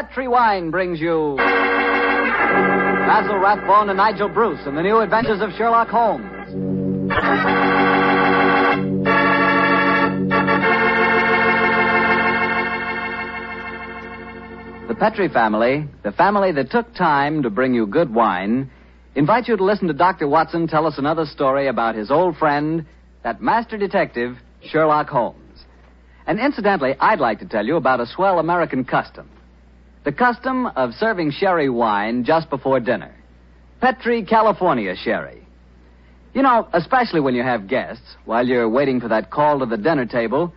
Petri Wine brings you Basil Rathbone and Nigel Bruce in the new adventures of Sherlock Holmes. The Petri family, the family that took time to bring you good wine, invite you to listen to Dr. Watson tell us another story about his old friend, that master detective, Sherlock Holmes. And incidentally, I'd like to tell you about a swell American custom. The custom of serving sherry wine just before dinner. Petri California sherry. You know, especially when you have guests, while you're waiting for that call to the dinner table,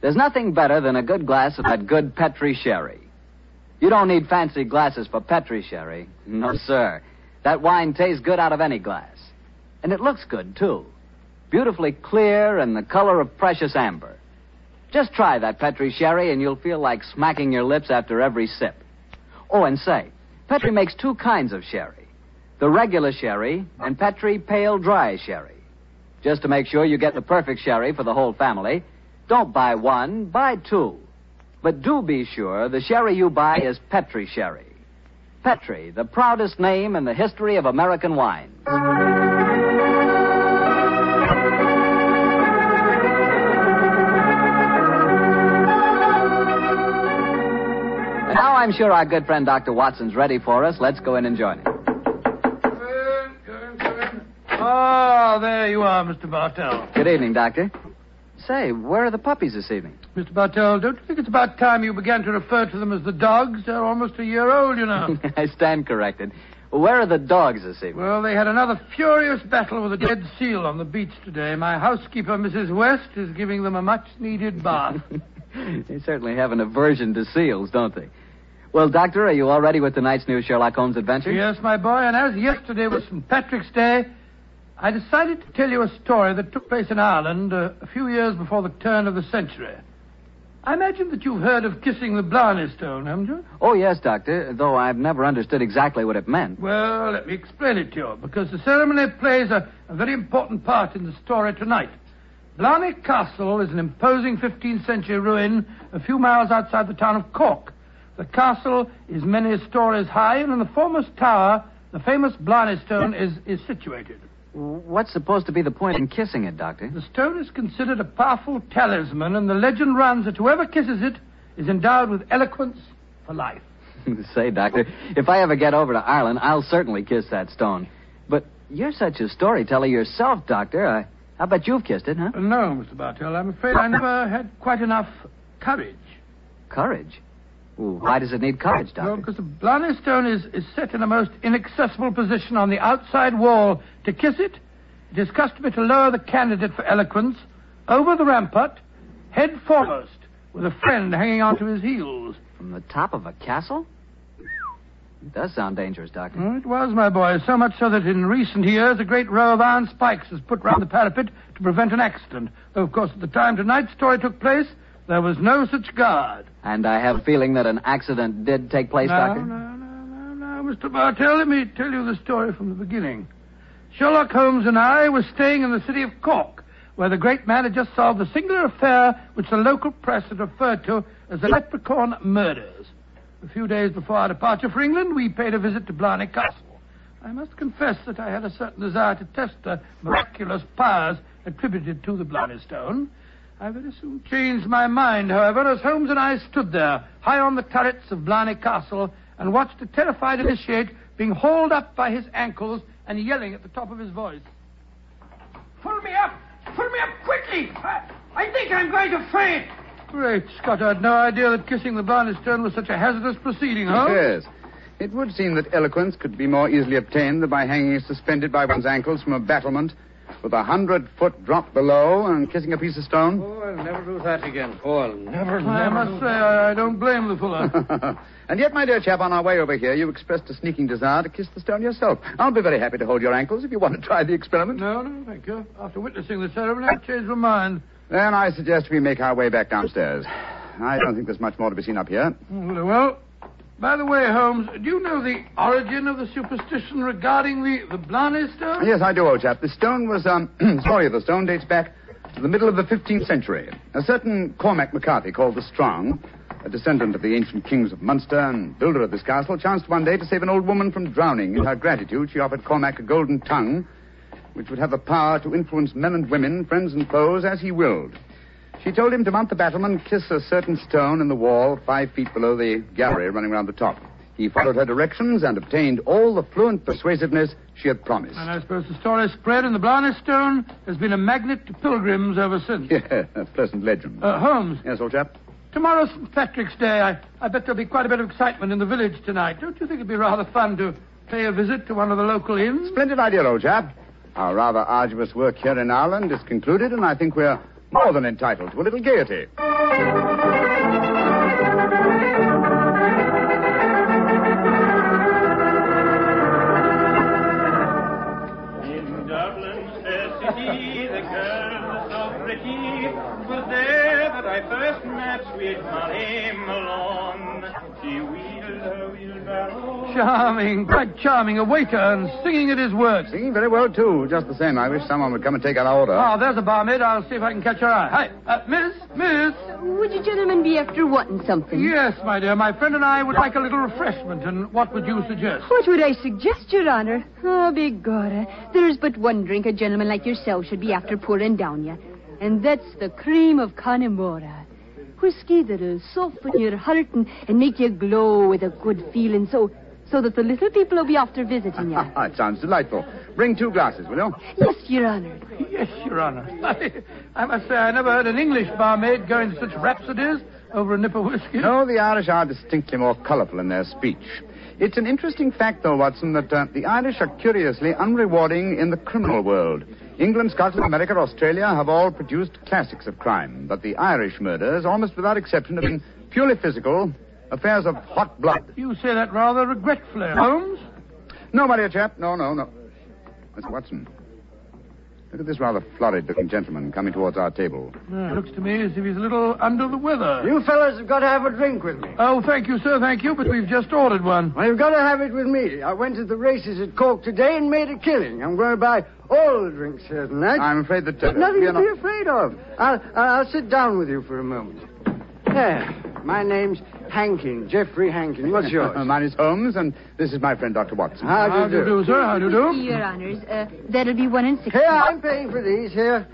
there's nothing better than a good glass of that good Petri sherry. You don't need fancy glasses for Petri sherry. No, sir. That wine tastes good out of any glass. And it looks good, too. Beautifully clear and the color of precious amber. Just try that Petri sherry and you'll feel like smacking your lips after every sip. Oh, and say, Petri makes two kinds of sherry the regular sherry and Petri pale dry sherry. Just to make sure you get the perfect sherry for the whole family, don't buy one, buy two. But do be sure the sherry you buy is Petri sherry. Petri, the proudest name in the history of American wines. Now I'm sure our good friend Dr. Watson's ready for us. Let's go in and join him. Oh, there you are, Mr. Bartell. Good evening, Doctor. Say, where are the puppies this evening? Mr. Bartell, don't you think it's about time you began to refer to them as the dogs? They're almost a year old, you know. I stand corrected. Where are the dogs this evening? well, they had another furious battle with a dead seal on the beach today. My housekeeper, Mrs. West, is giving them a much needed bath. they certainly have an aversion to seals, don't they? Well, Doctor, are you all ready with tonight's new Sherlock Holmes adventure? yes, my boy, and as yesterday was St. Patrick's Day, I decided to tell you a story that took place in Ireland uh, a few years before the turn of the century. I imagine that you've heard of kissing the Blarney Stone, haven't you? Oh, yes, Doctor, though I've never understood exactly what it meant. Well, let me explain it to you, because the ceremony plays a, a very important part in the story tonight. Blarney Castle is an imposing 15th century ruin a few miles outside the town of Cork. The castle is many stories high, and in the foremost tower, the famous Blarney Stone is, is situated. What's supposed to be the point in kissing it, Doctor? The stone is considered a powerful talisman, and the legend runs that whoever kisses it is endowed with eloquence for life. Say, Doctor, if I ever get over to Ireland, I'll certainly kiss that stone. But you're such a storyteller yourself, Doctor. I, I bet you've kissed it, huh? No, Mr. Bartell, I'm afraid I never had quite enough courage. Courage. Why does it need courage, Doctor? Well, because the Blarney Stone is, is set in a most inaccessible position on the outside wall. To kiss it, it is customary to lower the candidate for eloquence over the rampart, head foremost, with a friend hanging onto his heels. From the top of a castle? It does sound dangerous, Doctor. It was, my boy, so much so that in recent years a great row of iron spikes was put round the parapet to prevent an accident. Though, of course, at the time tonight's story took place, there was no such guard. And I have a feeling that an accident did take place, no, Doctor? no, no, no, no, Mr. Bartell, let me tell you the story from the beginning. Sherlock Holmes and I were staying in the city of Cork, where the great man had just solved the singular affair which the local press had referred to as the Leprechaun Murders. A few days before our departure for England, we paid a visit to Blarney Castle. I must confess that I had a certain desire to test the miraculous powers attributed to the Blarney Stone. I very soon changed my mind, however, as Holmes and I stood there, high on the turrets of Blarney Castle, and watched a terrified initiate being hauled up by his ankles and yelling at the top of his voice. Pull me up! Pull me up quickly! I, I think I'm going to faint! Great Scott, I had no idea that kissing the Blarney Stone was such a hazardous proceeding, Holmes. Yes. It would seem that eloquence could be more easily obtained than by hanging suspended by one's ankles from a battlement with a hundred foot drop below and kissing a piece of stone. Oh, I'll never do that again. Oh, I'll never, I never must do say, I, I don't blame the fellow. and yet, my dear chap, on our way over here, you expressed a sneaking desire to kiss the stone yourself. I'll be very happy to hold your ankles if you want to try the experiment. no, no, thank you. After witnessing the ceremony, I've changed my mind. Then I suggest we make our way back downstairs. I don't think there's much more to be seen up here. Very well. By the way, Holmes, do you know the origin of the superstition regarding the, the Blarney Stone? Yes, I do, old chap. The stone was, um, sorry, the stone dates back to the middle of the 15th century. A certain Cormac McCarthy, called the Strong, a descendant of the ancient kings of Munster and builder of this castle, chanced one day to save an old woman from drowning. In her gratitude, she offered Cormac a golden tongue, which would have the power to influence men and women, friends and foes, as he willed. She told him to mount the battlement, kiss a certain stone in the wall five feet below the gallery running round the top. He followed her directions and obtained all the fluent persuasiveness she had promised. And I suppose the story spread and the Blarney Stone has been a magnet to pilgrims ever since. Yeah, a pleasant legend. Uh, Holmes, yes, old chap? tomorrow's St. Patrick's Day. I, I bet there'll be quite a bit of excitement in the village tonight. Don't you think it'd be rather fun to pay a visit to one of the local inns? Splendid idea, old chap. Our rather arduous work here in Ireland is concluded, and I think we're more than entitled to a little gaiety. In Dublin's fair city, the girl so pretty was there that I first met sweet Molly Charming, quite charming. A waiter and singing at his work. Singing very well, too. Just the same, I wish someone would come and take our order. Oh, there's a barmaid. I'll see if I can catch her eye. Hi, uh, miss, miss. Would you gentlemen be after wanting something? Yes, my dear. My friend and I would like a little refreshment, and what would you suggest? What would I suggest, Your Honor? Oh, begorra. There's but one drink a gentleman like yourself should be after pouring down you, and that's the cream of Connemara. Whiskey that'll soften your heart and, and make you glow with a good feeling so so that the little people will be after visiting you. it sounds delightful. Bring two glasses, will you? yes, Your Honor. Yes, Your Honor. I, I must say I never heard an English barmaid go into such rhapsodies over a nip of whiskey. No, the Irish are distinctly more colourful in their speech. It's an interesting fact, though, Watson, that uh, the Irish are curiously unrewarding in the criminal world. England, Scotland, America, Australia have all produced classics of crime, but the Irish murders, almost without exception, have been purely physical, affairs of hot blood. You say that rather regretfully, Holmes. No, my dear chap, no, no, no. Mr. Watson, look at this rather florid-looking gentleman coming towards our table. Uh, looks to me as if he's a little under the weather. You fellows have got to have a drink with me. Oh, thank you, sir, thank you, but we've just ordered one. Well, you've got to have it with me. I went to the races at Cork today and made a killing. I'm going to buy all the drinks here tonight. I'm afraid that... Uh, Nothing to not... be afraid of. I'll, I'll sit down with you for a moment. There. My name's Hankin, Jeffrey Hankin. What's yours? Mine is Holmes, and this is my friend, Dr. Watson. How do How you do you do, sir? How do you do? Your Honors, uh, that'll be one and six. Here, I'm paying for these. Here.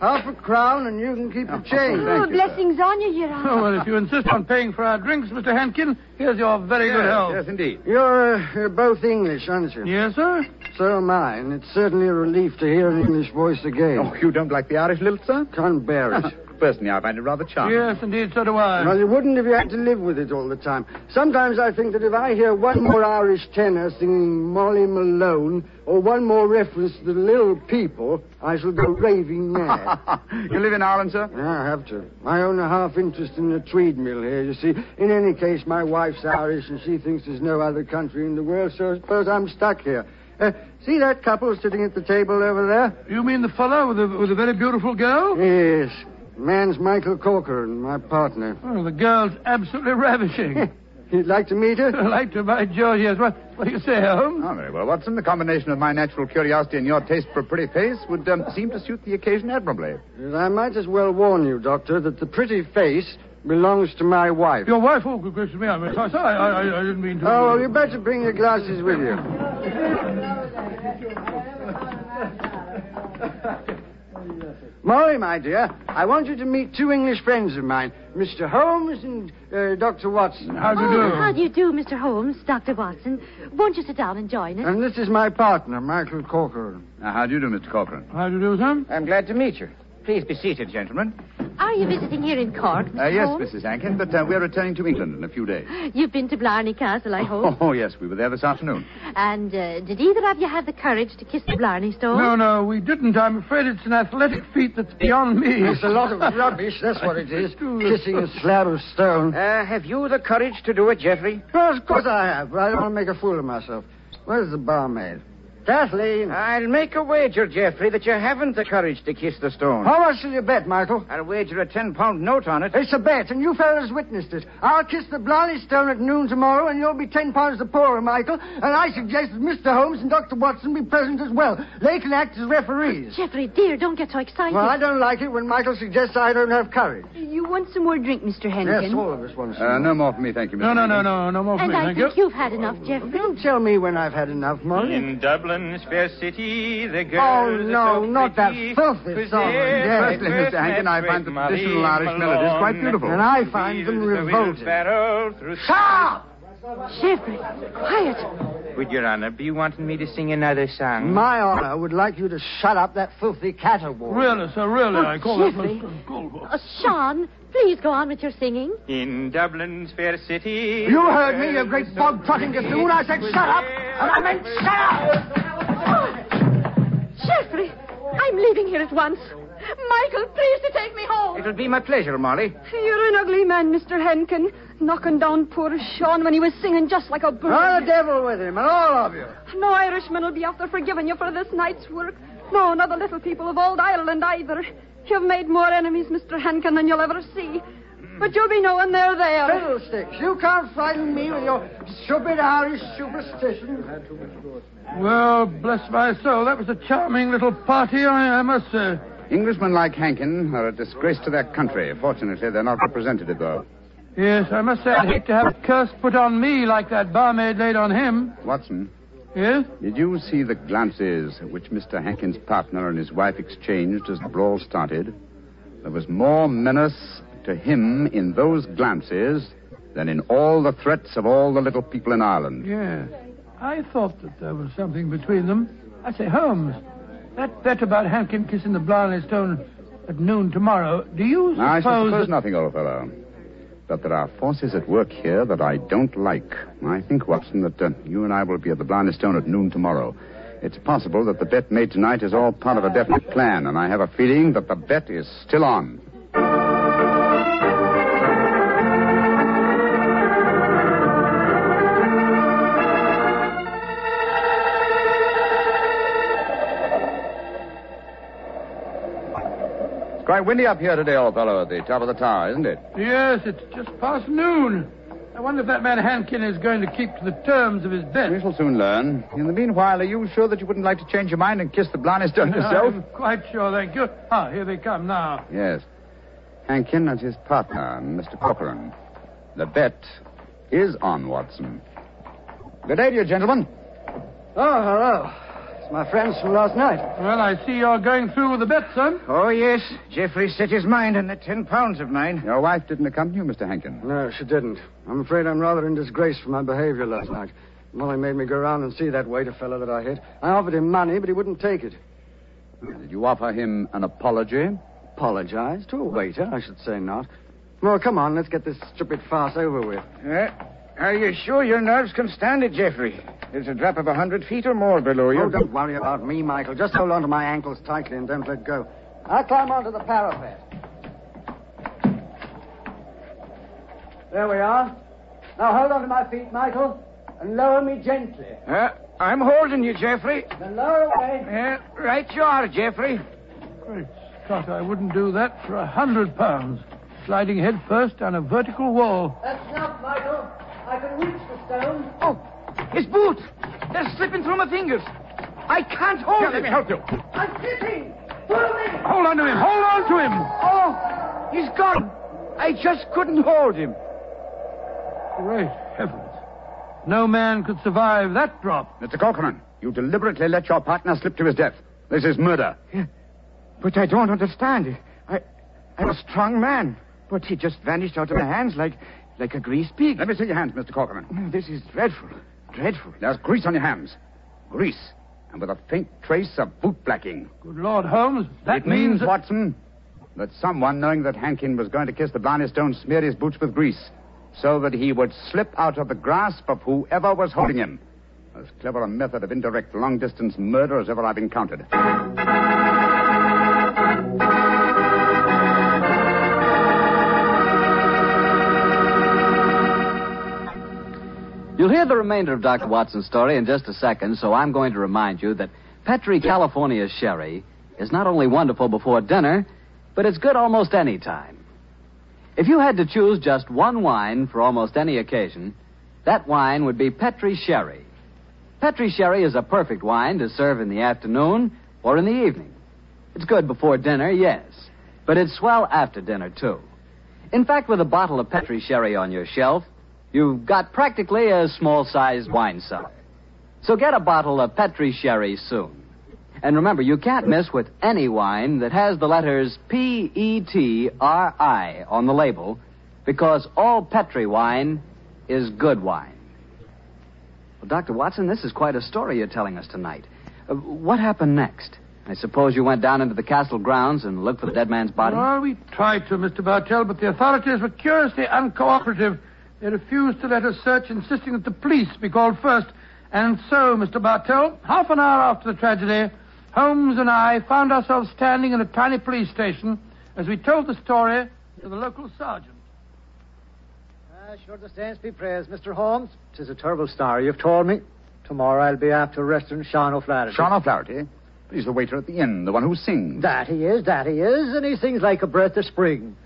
Half a crown, and you can keep the change. Oh, Thank you, sir. blessings on you, Your Honor. Oh, well, if you insist on paying for our drinks, Mr. Hankin, here's your very good health. yes, indeed. You're, uh, you're both English, aren't you? Yes, sir? So am I, and it's certainly a relief to hear an English voice again. Oh, you don't like the Irish lilt, sir? Can't bear it. Personally, I find it rather charming. Yes, indeed, so do I. Well, you wouldn't if you had to live with it all the time. Sometimes I think that if I hear one more Irish tenor singing Molly Malone or one more reference to the little people, I shall go raving mad. you live in Ireland, sir? Yeah, I have to. I own a half interest in the Tweed mill here, you see. In any case, my wife's Irish and she thinks there's no other country in the world, so I suppose I'm stuck here. Uh, see that couple sitting at the table over there? You mean the fellow with the, with the very beautiful girl? Yes. Man's Michael Corcoran, my partner. Oh, the girl's absolutely ravishing. You'd like to meet her? I'd like to, by George, yes. What, what do you say, Holmes? Oh, very well, Watson. The combination of my natural curiosity and your taste for a pretty face would um, seem to suit the occasion admirably. I might as well warn you, Doctor, that the pretty face belongs to my wife. Your wife? Oh, good gracious me. I'm sorry. I, I, I didn't mean to. Oh, well, you better bring your glasses with you. Molly, my dear, I want you to meet two English friends of mine, Mr. Holmes and uh, Dr. Watson. How do you do? Oh, how do you do, Mr. Holmes, Dr. Watson? Won't you sit down and join us? And this is my partner, Michael Corcoran. Uh, how do you do, Mr. Corcoran? How do you do, Sam? I'm glad to meet you. Please be seated, gentlemen. Are you visiting here in Cork, Mr. Uh, yes, Holmes? Mrs. Hankin, but uh, we're returning to England in a few days. You've been to Blarney Castle, I hope. Oh, yes, we were there this afternoon. And uh, did either of you have the courage to kiss the Blarney Stone? No, no, we didn't. I'm afraid it's an athletic feat that's beyond me. It's a lot of rubbish, that's what it is. Kissing a slab of stone. Uh, have you the courage to do it, Geoffrey? Well, of course I have, but I don't want to make a fool of myself. Where's the barmaid? Kathleen. I'll make a wager, Geoffrey, that you haven't the courage to kiss the stone. How much will you bet, Michael? I'll wager a ten pound note on it. It's a bet, and you fellas witnessed it. I'll kiss the Blarney Stone at noon tomorrow, and you'll be ten pounds the poorer, Michael. And I suggest that Mr. Holmes and Dr. Watson be present as well. They can act as referees. Geoffrey, dear, don't get so excited. Well, I don't like it when Michael suggests I don't have courage. You want some more drink, Mr. Henkin? Yes, all of us want some. Uh, no more for me, thank you, Mr. No, no, no, no, no more for and me, I thank think you. you've had enough, Geoffrey. Don't tell me when I've had enough, Molly. In Dublin's fair city, the girls Oh, are no, so not that filthy song there again. Firstly, Mr. Hankin, I find the traditional Marie Irish melodies quite beautiful. And I find them revolting. wheelbarrow Stop! Jeffrey, quiet. Would Your Honor be wanting me to sing another song? My honor would like you to shut up that filthy caterwaul. Really, sir, really, Oh, I call Jeffrey. that most cool. Uh, Sean, please go on with your singing. In Dublin's fair city. You heard me, you great bog-trotting gaffoon. I said shut up, and I meant shut up! Jeffrey, I'm leaving here at once. Michael, please to take me home. It'll be my pleasure, Molly. You're an ugly man, Mr. Henkin. Knocking down poor Sean when he was singing just like a bird. Oh, the devil with him, and all of you. No Irishman will be after forgiving you for this night's work. No, not the little people of old Ireland either. You've made more enemies, Mr. Henkin, than you'll ever see. But you'll be knowing they're there. Fiddlesticks, you can't frighten me with your stupid Irish superstition. Well, bless my soul, that was a charming little party, I, I must say. Englishmen like Hankin are a disgrace to their country. Fortunately, they're not represented, though. Yes, I must say I'd hate to have a curse put on me like that barmaid laid on him. Watson, Yes? did you see the glances which Mr. Hankin's partner and his wife exchanged as the brawl started? There was more menace to him in those glances than in all the threats of all the little people in Ireland. Yes. I thought that there was something between them. I say, Holmes, that bet about Hankin kissing the Blarney Stone at noon tomorrow, do you suppose... I suppose that- nothing, old fellow. But there are forces at work here that I don't like. I think, Watson, that uh, you and I will be at the Blarney Stone at noon tomorrow. It's possible that the bet made tonight is all part of a definite plan, and I have a feeling that the bet is still on. Quite windy up here today, old fellow, at the top of the tower, isn't it? Yes, it's just past noon. I wonder if that man Hankin is going to keep to the terms of his bet. We shall soon learn. In the meanwhile, are you sure that you wouldn't like to change your mind and kiss the Blarney Stone yourself? I'm quite sure, thank you. Ah, here they come now. Yes. Hankin and his partner, Mr. Corcoran. The bet is on, Watson. Good day to you, gentlemen. Oh, hello. It's my friends from last night. Well, I see you're going through with the bet, son. Oh, yes. Jeffrey set his mind on the ten pounds of mine. Your wife didn't accompany you, Mr. Hankin. No, she didn't. I'm afraid I'm rather in disgrace for my behavior last night. Molly made me go round and see that waiter fellow that I hit. I offered him money, but he wouldn't take it. Did you offer him an apology? Apologize to a waiter? I should say not. Well, come on, let's get this stupid farce over with. Uh, are you sure your nerves can stand it, Jeffrey? There's a drop of a hundred feet or more below you. Oh, don't worry about me, Michael. Just hold on to my ankles tightly and don't let go. I'll climb onto the parapet. There we are. Now hold on to my feet, Michael, and lower me gently. Uh, I'm holding you, Jeffrey. Then lower away. Uh, right you are, Jeffrey. Great Scott, I wouldn't do that for a hundred pounds. Sliding head first down a vertical wall. That's enough, Michael. I can reach the stone. Oh, his boots! They're slipping through my fingers. I can't hold Here, it. let me help you. I'm slipping. Pull me. Hold on to him. Hold on to him. Oh, he's gone. I just couldn't hold him. Great heavens. No man could survive that drop. Mr. Corcoran, you deliberately let your partner slip to his death. This is murder. Yeah, But I don't understand. I, I'm a strong man, but he just vanished out of my hands like, like a grease pig. Let me see your hands, Mr. Corcoran. Oh, This is dreadful. Dreadful. There's grease on your hands. Grease. And with a faint trace of boot blacking. Good Lord, Holmes. That it means, that- Watson, that someone, knowing that Hankin was going to kiss the Blarney Stone, smeared his boots with grease so that he would slip out of the grasp of whoever was holding him. As clever a method of indirect long distance murder as ever I've encountered. You'll hear the remainder of Dr. Watson's story in just a second, so I'm going to remind you that Petri California Sherry is not only wonderful before dinner, but it's good almost any time. If you had to choose just one wine for almost any occasion, that wine would be Petri Sherry. Petri Sherry is a perfect wine to serve in the afternoon or in the evening. It's good before dinner, yes, but it's swell after dinner, too. In fact, with a bottle of Petri Sherry on your shelf, you've got practically a small sized wine cellar. So get a bottle of Petri Sherry soon. And remember, you can't miss with any wine that has the letters P E T R I on the label because all Petri wine is good wine. Well, Dr. Watson, this is quite a story you're telling us tonight. Uh, what happened next? I suppose you went down into the castle grounds and looked for the dead man's body? Well, we tried to, Mr. Bartell, but the authorities were curiously uncooperative. They refused to let us search, insisting that the police be called first. And so, Mr. Bartell, half an hour after the tragedy, Holmes and I found ourselves standing in a tiny police station as we told the story to the local sergeant. Ah, sure the saints be praised, Mr. Holmes. Tis a terrible story you've told me. Tomorrow I'll be after arresting Sean O'Flaherty. Sean O'Flaherty? He's the waiter at the inn, the one who sings. That he is, that he is, and he sings like a breath of spring.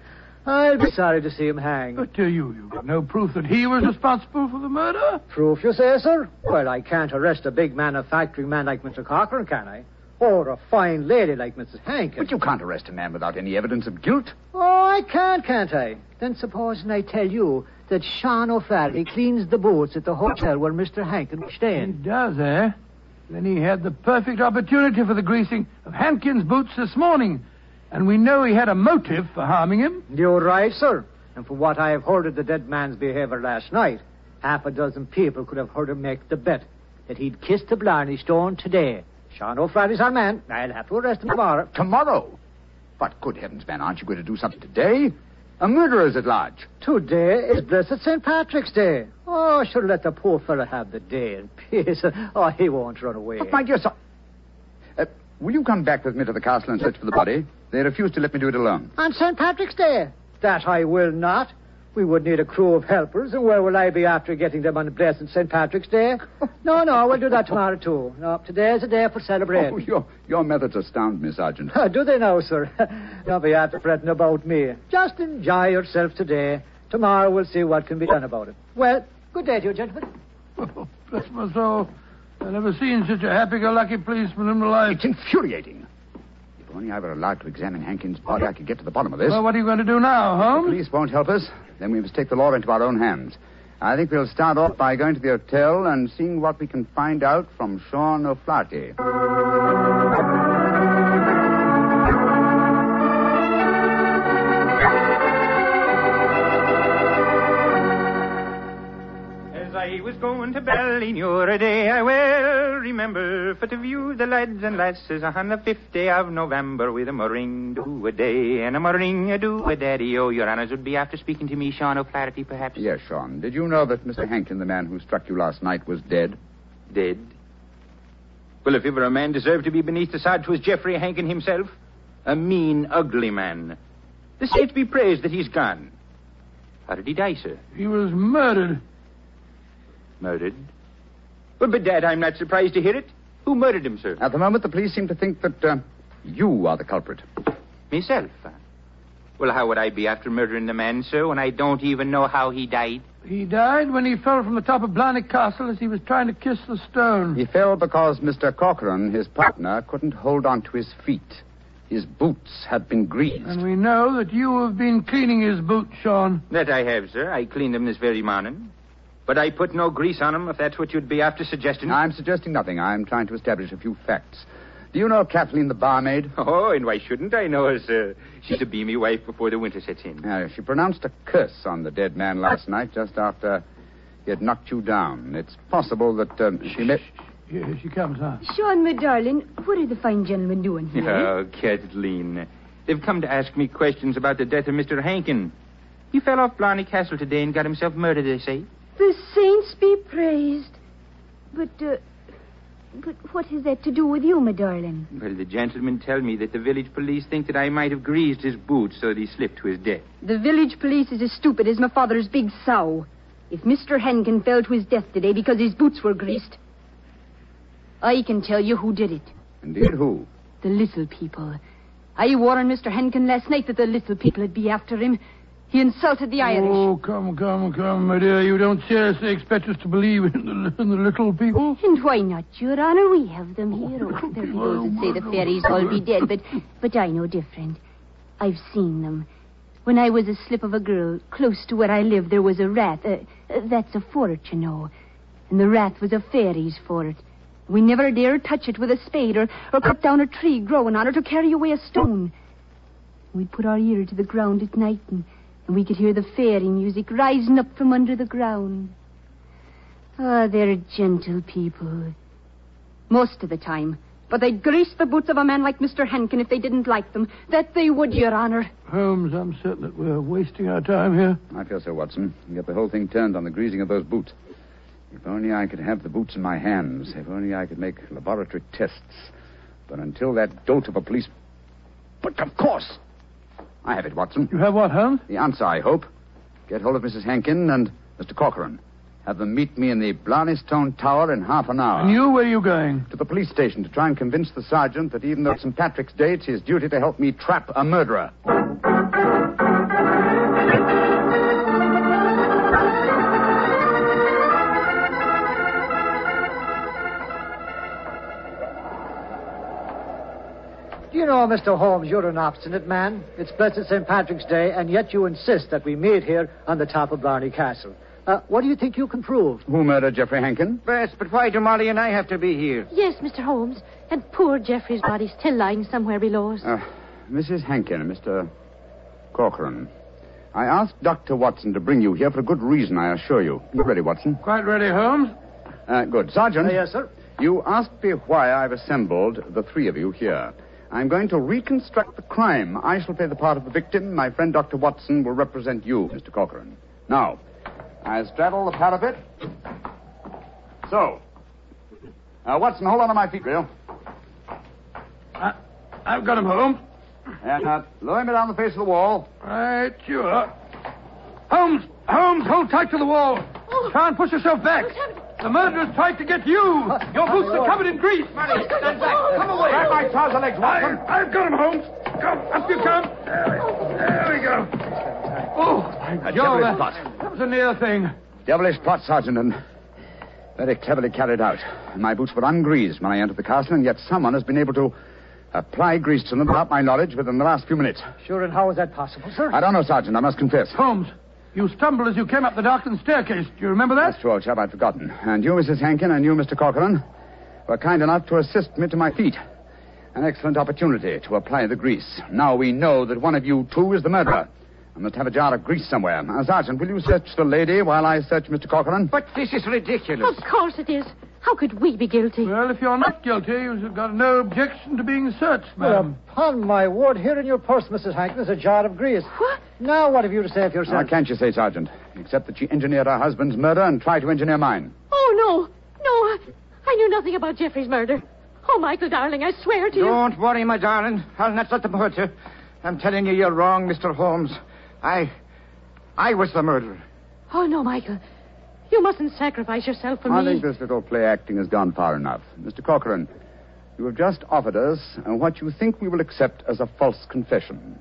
I'll be sorry to see him hang. But uh, you, you've got no proof that he was responsible for the murder? Proof, you say, sir? Well, I can't arrest a big manufacturing man like Mr. Cochran, can I? Or a fine lady like Mrs. Hankins. But you can't arrest a man without any evidence of guilt. Oh, I can't, can't I? Then supposing I tell you that Sean O'Flaherty cleans the boots at the hotel where Mr. Hankins was staying. He staying. does, eh? Then he had the perfect opportunity for the greasing of Hankins' boots this morning. And we know he had a motive for harming him. You're right, sir. And from what I have heard of the dead man's behavior last night, half a dozen people could have heard him make the bet that he'd kiss the Blarney Stone today. Sean O'Flaherty's our man. I'll have to arrest him tomorrow. Tomorrow? But good heavens, man, aren't you going to do something today? A murderer's at large. Today is blessed St. Patrick's Day. Oh, I should let the poor fellow have the day in peace. Oh, he won't run away. But my dear sir, Uh, will you come back with me to the castle and search for the body? They refuse to let me do it alone. On St. Patrick's Day? That I will not. We would need a crew of helpers, and where will I be after getting them on the blessed St. Patrick's Day? No, no, we'll do that tomorrow, too. No, today's a day for Oh, celebrating. your, your methods astound me, Sergeant. do they now, sir? Don't be after fretting about me. Just enjoy yourself today. Tomorrow we'll see what can be done about it. Well, good day to you, gentlemen. Oh, bless my soul. I've never seen such a happy-go-lucky policeman in my life. It's infuriating. If only I were allowed to examine Hankins' body, I could get to the bottom of this. Well, what are you going to do now, Holmes? The police won't help us. Then we must take the law into our own hands. I think we'll start off by going to the hotel and seeing what we can find out from Sean O'Flaherty. Was going to Ballinure a day, I well remember for to view the lads and lasses on the fifth day of November with a murring do a day and a murring a do a daddy. Oh, your honors would be after speaking to me, Sean O'Flaherty, perhaps. Yes, Sean. Did you know that Mr. Hankin, the man who struck you last night, was dead? Dead. Well, if ever a man deserved to be beneath the sod, 'twas Geoffrey Hankin himself. A mean, ugly man. The saints be praised that he's gone. How did he die, sir? He was murdered. Murdered? Well, but, Dad, I'm not surprised to hear it. Who murdered him, sir? At the moment, the police seem to think that uh, you are the culprit. Myself. huh? Well, how would I be after murdering the man, sir, when I don't even know how he died? He died when he fell from the top of Blarney Castle as he was trying to kiss the stone. He fell because Mr. Corcoran, his partner, couldn't hold on to his feet. His boots had been greased. And we know that you have been cleaning his boots, Sean. That I have, sir. I cleaned them this very morning. But I put no grease on them, if that's what you'd be after suggesting. I'm suggesting nothing. I'm trying to establish a few facts. Do you know Kathleen, the barmaid? Oh, and why shouldn't I know her, sir? She's a be me wife before the winter sets in. Uh, she pronounced a curse on the dead man last night just after he had knocked you down. It's possible that um, she may. Here she comes, huh? Sean, my darling, what are the fine gentlemen doing here? Oh, Kathleen. They've come to ask me questions about the death of Mr. Hankin. He fell off Blarney Castle today and got himself murdered, they say. The saints be praised. But, uh, but what has that to do with you, my darling? Well, the gentlemen tell me that the village police think that I might have greased his boots so that he slipped to his death. The village police is as stupid as my father's big sow. If Mr. Henkin fell to his death today because his boots were greased, I can tell you who did it. Indeed, who? The little people. I warned Mr. Henkin last night that the little people would be after him. He insulted the Irish. Oh, come, come, come, my dear. You don't seriously expect us to believe in the, in the little people? And why not, Your Honor? We have them here. Oh, there be those that say the fairies all be dead, but, but I know different. I've seen them. When I was a slip of a girl, close to where I lived, there was a rat. Uh, uh, that's a fort, you know. And the rat was a fairy's fort. We never dared touch it with a spade or, or cut down a tree growing on it or carry away a stone. We'd put our ear to the ground at night and, and we could hear the fairy music rising up from under the ground. Ah, they're gentle people. Most of the time. But they'd grease the boots of a man like Mr. Henkin if they didn't like them. That they would, Your Honor. Holmes, I'm certain that we're wasting our time here. I feel so, Watson. You get the whole thing turned on the greasing of those boots. If only I could have the boots in my hands. If only I could make laboratory tests. But until that dolt of a police. But of course! I have it, Watson. You have what, Holmes? The answer, I hope. Get hold of Mrs. Hankin and Mr. Corcoran. Have them meet me in the Blarney Stone Tower in half an hour. And you, where are you going? To the police station to try and convince the sergeant that even though it's St. Patrick's Day, it's his duty to help me trap a murderer. You know, Mr. Holmes, you're an obstinate man. It's blessed St. Patrick's Day, and yet you insist that we meet here on the top of Blarney Castle. Uh, what do you think you can prove? Who murdered Jeffrey Hankin? Yes, but why do Molly and I have to be here? Yes, Mr. Holmes. And poor Jeffrey's body still lying somewhere below us. Uh, Mrs. Hankin and Mr. Corcoran. I asked Dr. Watson to bring you here for a good reason, I assure you. You ready, Watson? Quite ready, Holmes. Uh, good. Sergeant. Uh, yes, sir. You asked me why I've assembled the three of you here. I'm going to reconstruct the crime. I shall play the part of the victim. My friend Dr. Watson will represent you, Mr. Corcoran. Now, I straddle the parapet. So. Uh, Watson, hold on to my feet, Bill. I, I've got him, Holmes. And uh, lower me down the face of the wall. Right, you are. Holmes, Holmes, hold tight to the wall. Try and push yourself back. The murderer's tried to get you. Your boots are covered in grease. Stand back. Come away. Grab my trouser legs, Watson. I, have got him, Holmes. Come, up you come. There we, there we go. Oh, by A Jove, devilish that, plot. that was a near thing. Devilish plot, Sergeant, and very cleverly carried out. My boots were ungreased when I entered the castle, and yet someone has been able to apply grease to them without my knowledge within the last few minutes. Sure, and how is that possible, sir? I don't know, Sergeant, I must confess. Holmes, you stumbled as you came up the darkened staircase. Do you remember that? That's true, old chap, I'd forgotten. And you, Mrs. Hankin, and you, Mr. Corcoran, were kind enough to assist me to my feet. An excellent opportunity to apply the grease. Now we know that one of you two is the murderer. I must have a jar of grease somewhere. Now, Sergeant, will you search the lady while I search Mr. Corcoran? But this is ridiculous. Of course it is. How could we be guilty? Well, if you're not guilty, you've got no objection to being searched, Well, ma'am. upon my word, here in your purse, Mrs. Hankin, is a jar of grease. What? Now, what have you to say for What yourself? can't you say, Sergeant? Except that she engineered her husband's murder and tried to engineer mine. Oh, no. No, I, I knew nothing about Jeffrey's murder. Oh, Michael, darling, I swear to you. Don't worry, my darling. I'll not let them hurt you. I'm telling you, you're wrong, Mr. Holmes. I. I was the murderer. Oh, no, Michael. You mustn't sacrifice yourself for I me. think this little play acting has gone far enough. Mr. Corcoran, you have just offered us uh, what you think we will accept as a false confession.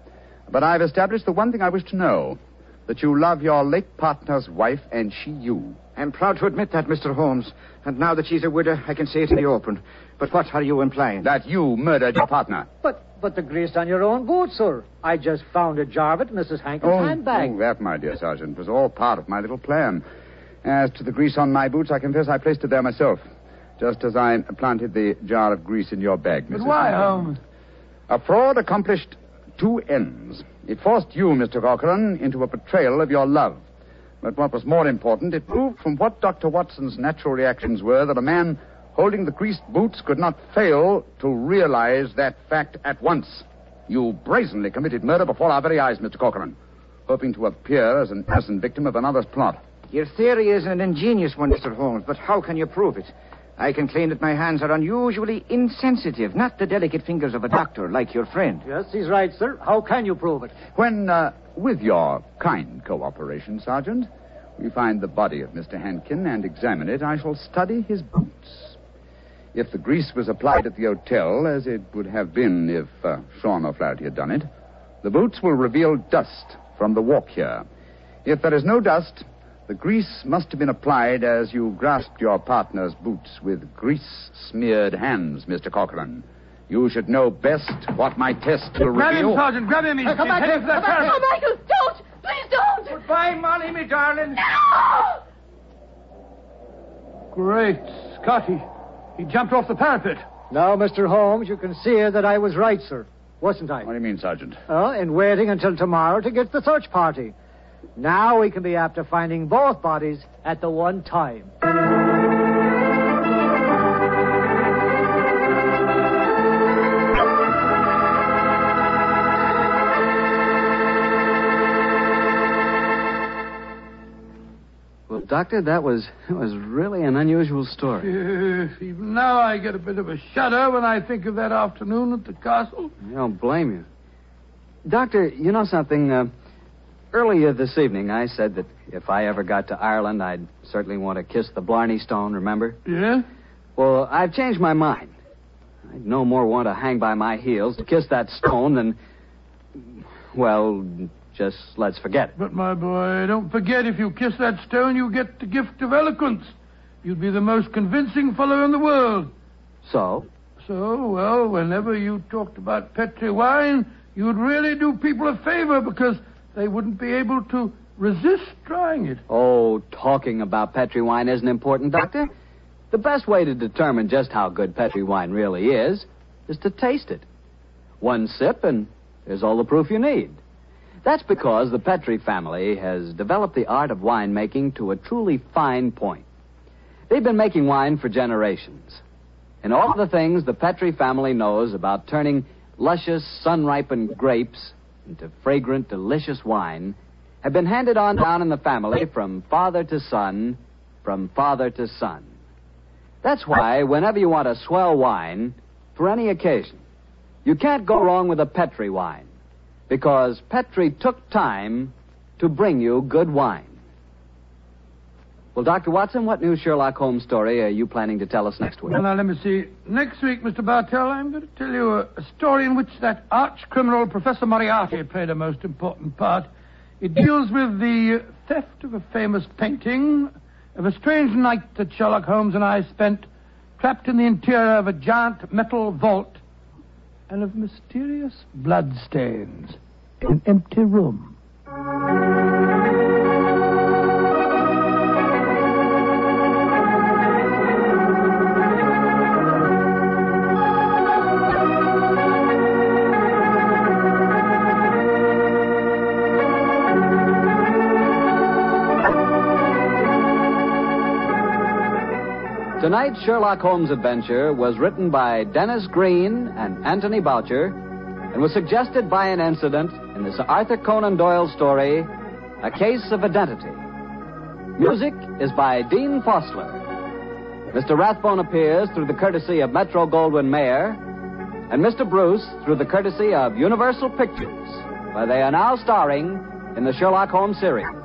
But I've established the one thing I wish to know. That you love your late partner's wife and she you. I'm proud to admit that, Mr. Holmes. And now that she's a widow, I can say it in the open. But what are you implying? That you murdered your partner. But but the grease on your own boot, sir. I just found a jar of it in Mrs. Hankin's Oh, handbag. oh, that, my dear Sergeant, was all part of my little plan. As to the grease on my boots, I confess I placed it there myself. Just as I planted the jar of grease in your bag, Mrs. But why, Hankin. Holmes? A fraud accomplished two ends. It forced you, Mr. Corcoran, into a betrayal of your love. But what was more important, it proved from what Dr. Watson's natural reactions were that a man holding the creased boots could not fail to realize that fact at once. You brazenly committed murder before our very eyes, Mr. Corcoran, hoping to appear as an innocent victim of another's plot. Your theory is an ingenious one, Mr. Holmes, but how can you prove it? I can claim that my hands are unusually insensitive, not the delicate fingers of a doctor like your friend. Yes, he's right, sir. How can you prove it? When, uh, with your kind cooperation, Sergeant, we find the body of Mr. Hankin and examine it, I shall study his boots. If the grease was applied at the hotel, as it would have been if uh, Sean O'Flaherty had done it, the boots will reveal dust from the walk here. If there is no dust, the grease must have been applied as you grasped your partner's boots with grease smeared hands, Mr. Corcoran. You should know best what my test will Grab him. Sergeant. Grab him. He's, Come back heading here. for that Come back. Oh, Michael, don't! Please don't! Goodbye, Molly, me darling. No! Great Scotty. He jumped off the parapet. Now, Mr. Holmes, you can see that I was right, sir. Wasn't I? What do you mean, Sergeant? Uh, in waiting until tomorrow to get the search party. Now we can be after finding both bodies at the one time. Well, Doctor, that was that was really an unusual story. Yes, even now I get a bit of a shudder when I think of that afternoon at the castle. I don't blame you. Doctor, you know something? Uh, earlier this evening, I said that if I ever got to Ireland, I'd certainly want to kiss the Blarney Stone, remember? Yeah? Well, I've changed my mind. I'd no more want to hang by my heels to kiss that stone than. Well, just let's forget it. But, my boy, don't forget if you kiss that stone, you get the gift of eloquence. You'd be the most convincing fellow in the world. So? So, well, whenever you talked about Petri wine, you'd really do people a favor because they wouldn't be able to resist trying it. Oh, talking about Petri wine isn't important, Doctor. The best way to determine just how good Petri wine really is is to taste it. One sip, and there's all the proof you need. That's because the Petri family has developed the art of winemaking to a truly fine point. They've been making wine for generations. And all the things the Petri family knows about turning luscious, sun ripened grapes into fragrant, delicious wine have been handed on down in the family from father to son, from father to son. That's why, whenever you want a swell wine, for any occasion, you can't go wrong with a Petri wine. Because Petri took time to bring you good wine. Well, Dr. Watson, what new Sherlock Holmes story are you planning to tell us next week? Well, now, let me see. Next week, Mr. Bartell, I'm going to tell you a, a story in which that arch criminal, Professor Moriarty, played a most important part. It deals with the theft of a famous painting, of a strange night that Sherlock Holmes and I spent trapped in the interior of a giant metal vault, and of mysterious bloodstains in an empty room. Tonight's Sherlock Holmes adventure was written by Dennis Green and Anthony Boucher and was suggested by an incident in the Sir Arthur Conan Doyle story, A Case of Identity. Music is by Dean Fosler. Mr. Rathbone appears through the courtesy of Metro Goldwyn Mayer, and Mr. Bruce through the courtesy of Universal Pictures, where they are now starring in the Sherlock Holmes series.